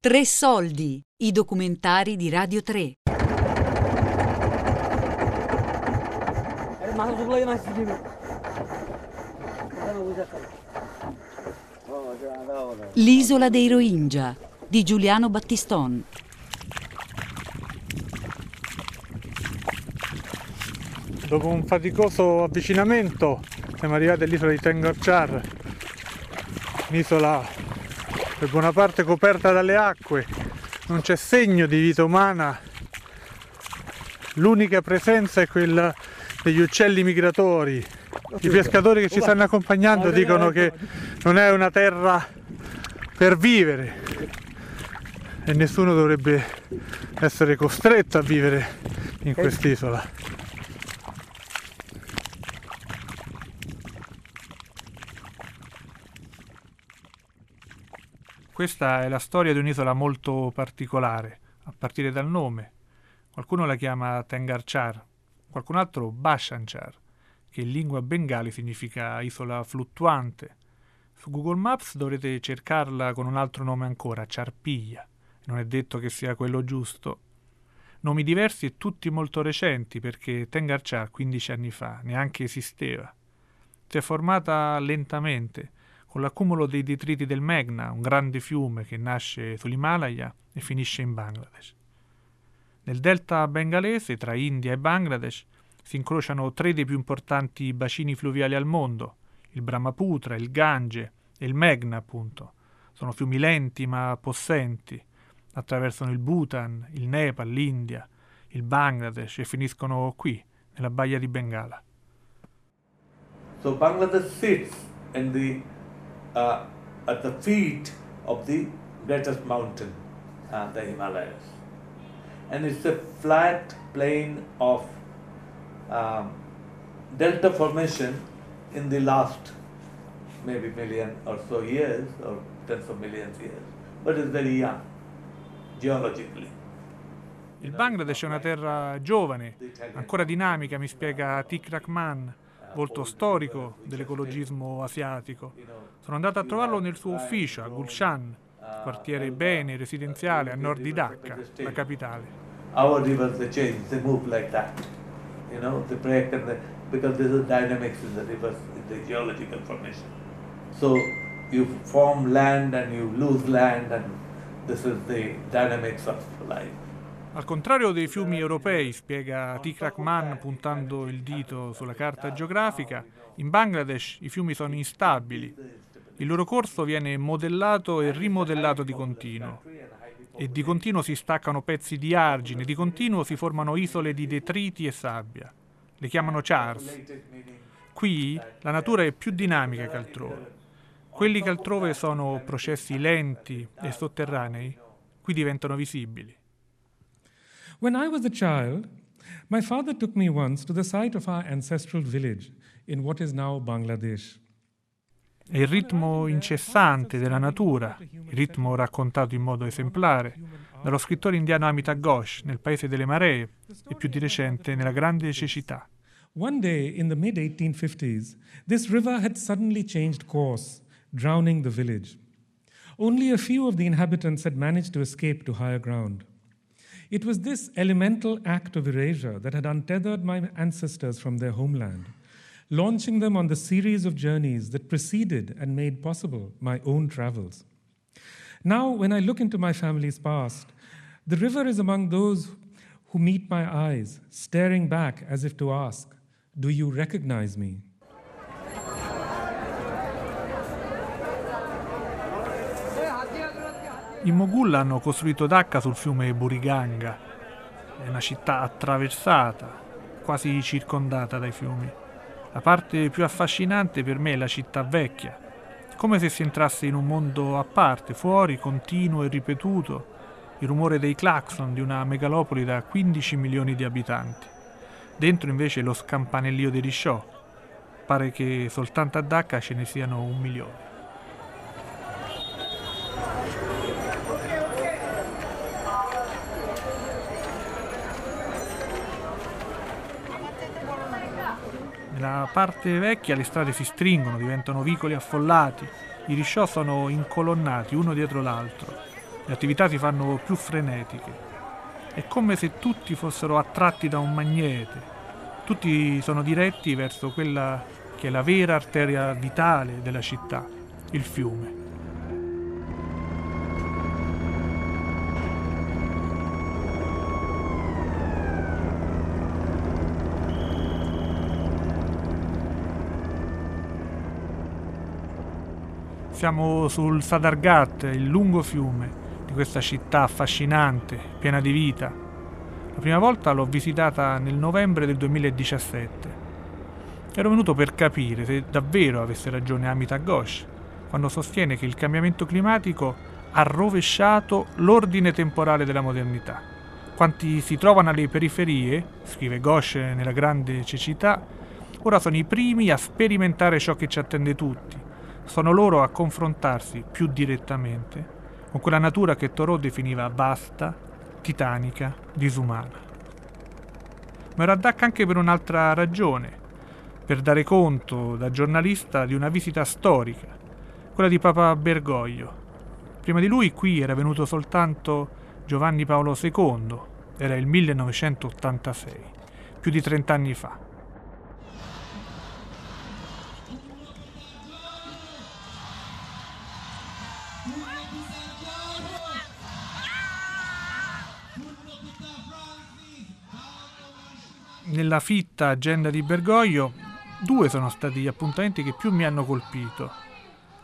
Tre soldi, i documentari di Radio 3. L'isola dei Rohingya di Giuliano Battiston. Dopo un faticoso avvicinamento siamo arrivati all'isola di Tengorchar, un'isola per buona parte coperta dalle acque, non c'è segno di vita umana, l'unica presenza è quella degli uccelli migratori. I pescatori che ci stanno accompagnando dicono che non è una terra per vivere e nessuno dovrebbe essere costretto a vivere in quest'isola. Questa è la storia di un'isola molto particolare, a partire dal nome. Qualcuno la chiama Tengarchar, qualcun altro Bashanchar, che in lingua bengali significa isola fluttuante. Su Google Maps dovrete cercarla con un altro nome ancora, Charpiglia. Non è detto che sia quello giusto. Nomi diversi e tutti molto recenti, perché Tengarchar 15 anni fa neanche esisteva. Si è formata lentamente, con l'accumulo dei detriti del Meghna, un grande fiume che nasce sull'Himalaya e finisce in Bangladesh. Nel delta bengalese, tra India e Bangladesh, si incrociano tre dei più importanti bacini fluviali al mondo, il Brahmaputra, il Gange e il Meghna, appunto. Sono fiumi lenti ma possenti, attraversano il Bhutan, il Nepal, l'India, il Bangladesh e finiscono qui, nella baia di Bengala. So Bangladesh sits in the uh, at the feet of the greatest mountain, uh, the Himalayas. And it's a flat plain of um, delta formation in the last maybe million or so years, or tens of millions years, but it's very young geologically. Il Bangladesh è una terra giovane, ancora dinamica, mi spiega Tikrak Man, volto storico dell'ecologismo asiatico. Sono andato a trovarlo nel suo ufficio a Gulshan, quartiere bene residenziale a nord di Dhaka, la capitale. Our rivers they change, they move like that. You know, they break and they, because there is dynamics in the rivers, in the geological formation. So you form land and you lose land and this is the dynamics of life. Al contrario dei fiumi europei, spiega Tikrak Man puntando il dito sulla carta geografica, in Bangladesh i fiumi sono instabili. Il loro corso viene modellato e rimodellato di continuo. E di continuo si staccano pezzi di argine, di continuo si formano isole di detriti e sabbia. Le chiamano chars. Qui la natura è più dinamica che altrove. Quelli che altrove sono processi lenti e sotterranei, qui diventano visibili. When I was a child, my father took me once to the site of our ancestral village in what is now Bangladesh. È il ritmo incessante della natura, il ritmo raccontato in modo esemplare dallo scrittore indiano Amita Ghosh nel Paese delle Maree e più di recente nella Grande Cecità. One day in the mid 1850s, this river had suddenly changed course, drowning the village. Only a few of the inhabitants had managed to escape to higher ground. It was this elemental act of erasure that had untethered my ancestors from their homeland, launching them on the series of journeys that preceded and made possible my own travels. Now, when I look into my family's past, the river is among those who meet my eyes, staring back as if to ask, Do you recognize me? I Mogul hanno costruito Dhaka sul fiume Buriganga. È una città attraversata, quasi circondata dai fiumi. La parte più affascinante per me è la città vecchia, come se si entrasse in un mondo a parte, fuori, continuo e ripetuto, il rumore dei clacson di una megalopoli da 15 milioni di abitanti. Dentro invece lo scampanellio dei risciò. Pare che soltanto a Dhaka ce ne siano un milione. Nella parte vecchia le strade si stringono, diventano vicoli affollati, i risciò sono incolonnati uno dietro l'altro. le attività si fanno più frenetiche. È come se tutti fossero attratti da un magnete, tutti sono diretti verso quella che è la vera arteria vitale della città, il fiume. Siamo sul Sadargat, il lungo fiume di questa città affascinante, piena di vita. La prima volta l'ho visitata nel novembre del 2017. Ero venuto per capire se davvero avesse ragione Amita Ghosh quando sostiene che il cambiamento climatico ha rovesciato l'ordine temporale della modernità. Quanti si trovano alle periferie, scrive Ghosh nella grande cecità, ora sono i primi a sperimentare ciò che ci attende tutti, sono loro a confrontarsi più direttamente con quella natura che Thoreau definiva vasta, titanica, disumana. Ma ero a Dacca anche per un'altra ragione, per dare conto da giornalista di una visita storica, quella di Papa Bergoglio. Prima di lui qui era venuto soltanto Giovanni Paolo II, era il 1986, più di 30 anni fa. Nella fitta agenda di Bergoglio, due sono stati gli appuntamenti che più mi hanno colpito.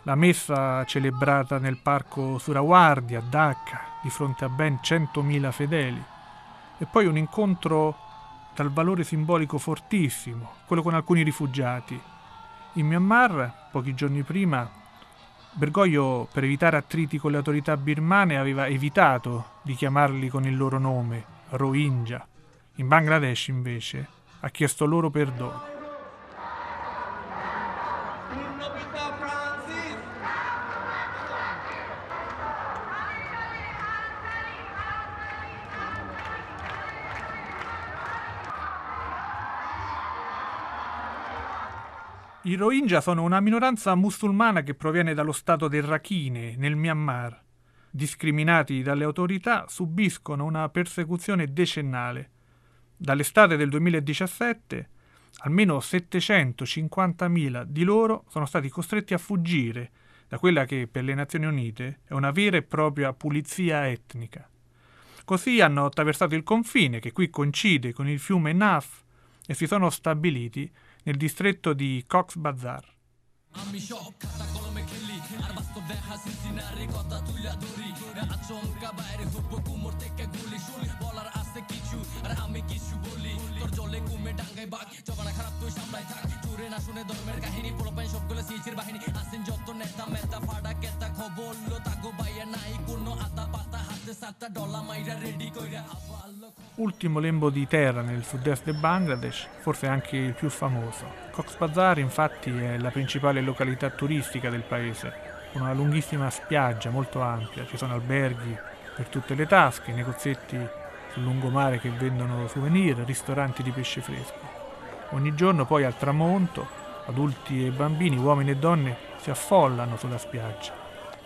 La messa celebrata nel parco Surawardi a Dhaka, di fronte a ben 100.000 fedeli, e poi un incontro dal valore simbolico fortissimo, quello con alcuni rifugiati. In Myanmar, pochi giorni prima, Bergoglio, per evitare attriti con le autorità birmane, aveva evitato di chiamarli con il loro nome, Rohingya in Bangladesh, invece, ha chiesto loro perdono. I Rohingya sono una minoranza musulmana che proviene dallo stato del Rakhine, nel Myanmar. Discriminati dalle autorità, subiscono una persecuzione decennale Dall'estate del 2017 almeno 750.000 di loro sono stati costretti a fuggire da quella che per le Nazioni Unite è una vera e propria pulizia etnica. Così hanno attraversato il confine che qui coincide con il fiume Naf e si sono stabiliti nel distretto di Cox Bazar. জবানা খারাপ তুই সামলাই থাক চুরে না শুনে ধর্মের কাহিনী পোলাপাই সবগুলো সিচির বাহিনী আসেন যত নেতা মেতা ফাড়া কেতা খবর লো তাগো বাইয়া নাই কোনো আতা পাতা হাতে সাতটা ডলা মাইরা রেডি কইরা Ultimo lembo di terra nel sud-est del Bangladesh, forse anche il più famoso. Cox's Bazar infatti è la principale località turistica del paese, con una lunghissima spiaggia molto ampia, ci sono alberghi per tutte le tasche, negozietti sul lungomare che vendono souvenir, ristoranti di pesce fresco. Ogni giorno poi al tramonto adulti e bambini, uomini e donne si affollano sulla spiaggia.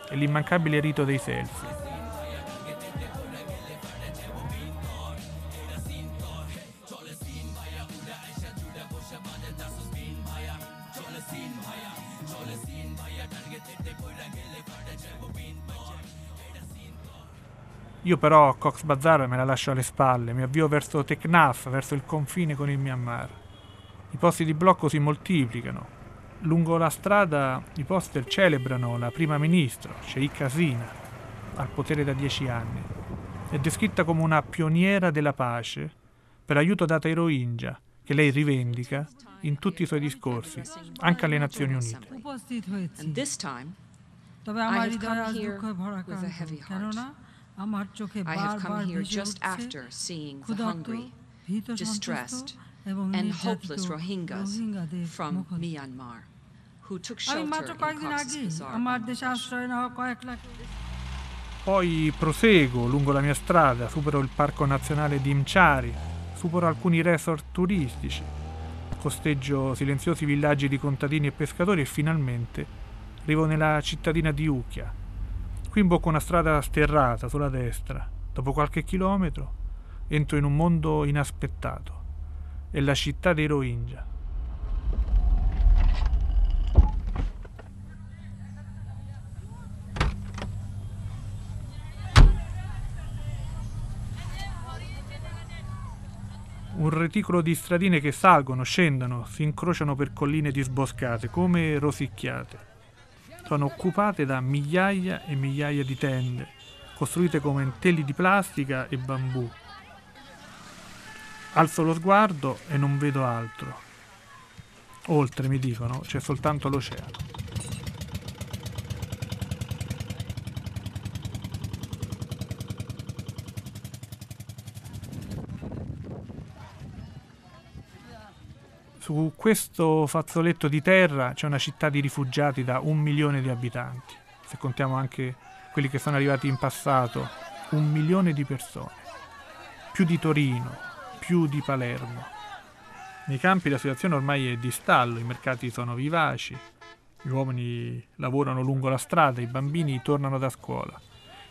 È l'immancabile rito dei selfie. Io però Cox Bazar me la lascio alle spalle, mi avvio verso Teknaf, verso il confine con il Myanmar. I posti di blocco si moltiplicano. Lungo la strada i poster celebrano la prima ministra, Sheikh Hasina, al potere da dieci anni. È descritta come una pioniera della pace per aiuto dato ai Rohingya, che lei rivendica in tutti i suoi discorsi, anche alle Nazioni Unite. I have come here just after seeing the hungry, distressed, and hopeless Rohingyas from Myanmar who took shelter in Cox's Bazar. Poi proseguo lungo la mia strada, supero il parco nazionale di Imchari, supero alcuni resort turistici, costeggio silenziosi villaggi di contadini e pescatori e finalmente arrivo nella cittadina di Ukia, Qui imbocco una strada sterrata sulla destra. Dopo qualche chilometro entro in un mondo inaspettato. È la città dei Rohingya. un reticolo di stradine che salgono, scendono, si incrociano per colline disboscate, come rosicchiate. Sono occupate da migliaia e migliaia di tende, costruite come teli di plastica e bambù. Alzo lo sguardo e non vedo altro. Oltre, mi dicono, c'è soltanto l'oceano. Su questo fazzoletto di terra c'è una città di rifugiati da un milione di abitanti, se contiamo anche quelli che sono arrivati in passato, un milione di persone, più di Torino, più di Palermo. Nei campi la situazione ormai è di stallo, i mercati sono vivaci, gli uomini lavorano lungo la strada, i bambini tornano da scuola.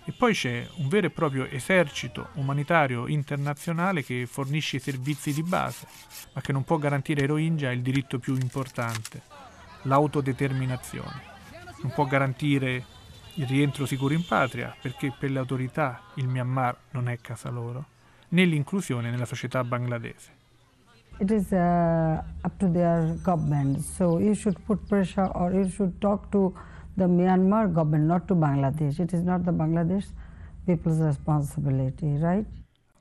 E poi c'è un vero e proprio esercito umanitario internazionale che fornisce i servizi di base, ma che non può garantire ai Rohingya il diritto più importante, l'autodeterminazione. Non può garantire il rientro sicuro in patria, perché per le autorità il Myanmar non è casa loro, né l'inclusione nella società bangladese. It is uh, up to their government, so you should put pressure or you should talk to the Myanmar government, not to Bangladesh. It is not the Bangladesh people's responsibility, right?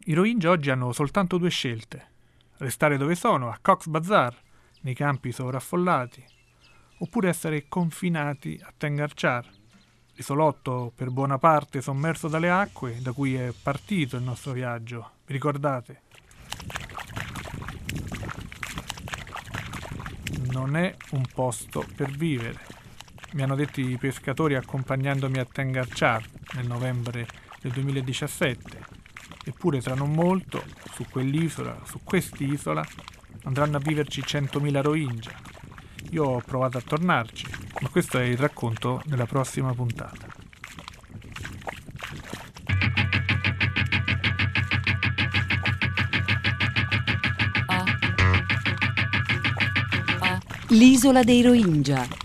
I Rohingya oggi hanno soltanto due scelte. Restare dove sono, a Cox's Bazar, nei campi sovraffollati, oppure essere confinati a Tengarchar, isolotto per buona parte sommerso dalle acque da cui è partito il nostro viaggio. Vi ricordate? Non è un posto per vivere mi hanno detto i pescatori accompagnandomi a Tengarchar nel novembre del 2017. Eppure tra non molto, su quell'isola, su quest'isola, andranno a viverci 100.000 Rohingya. Io ho provato a tornarci, ma questo è il racconto della prossima puntata. L'isola dei Rohingya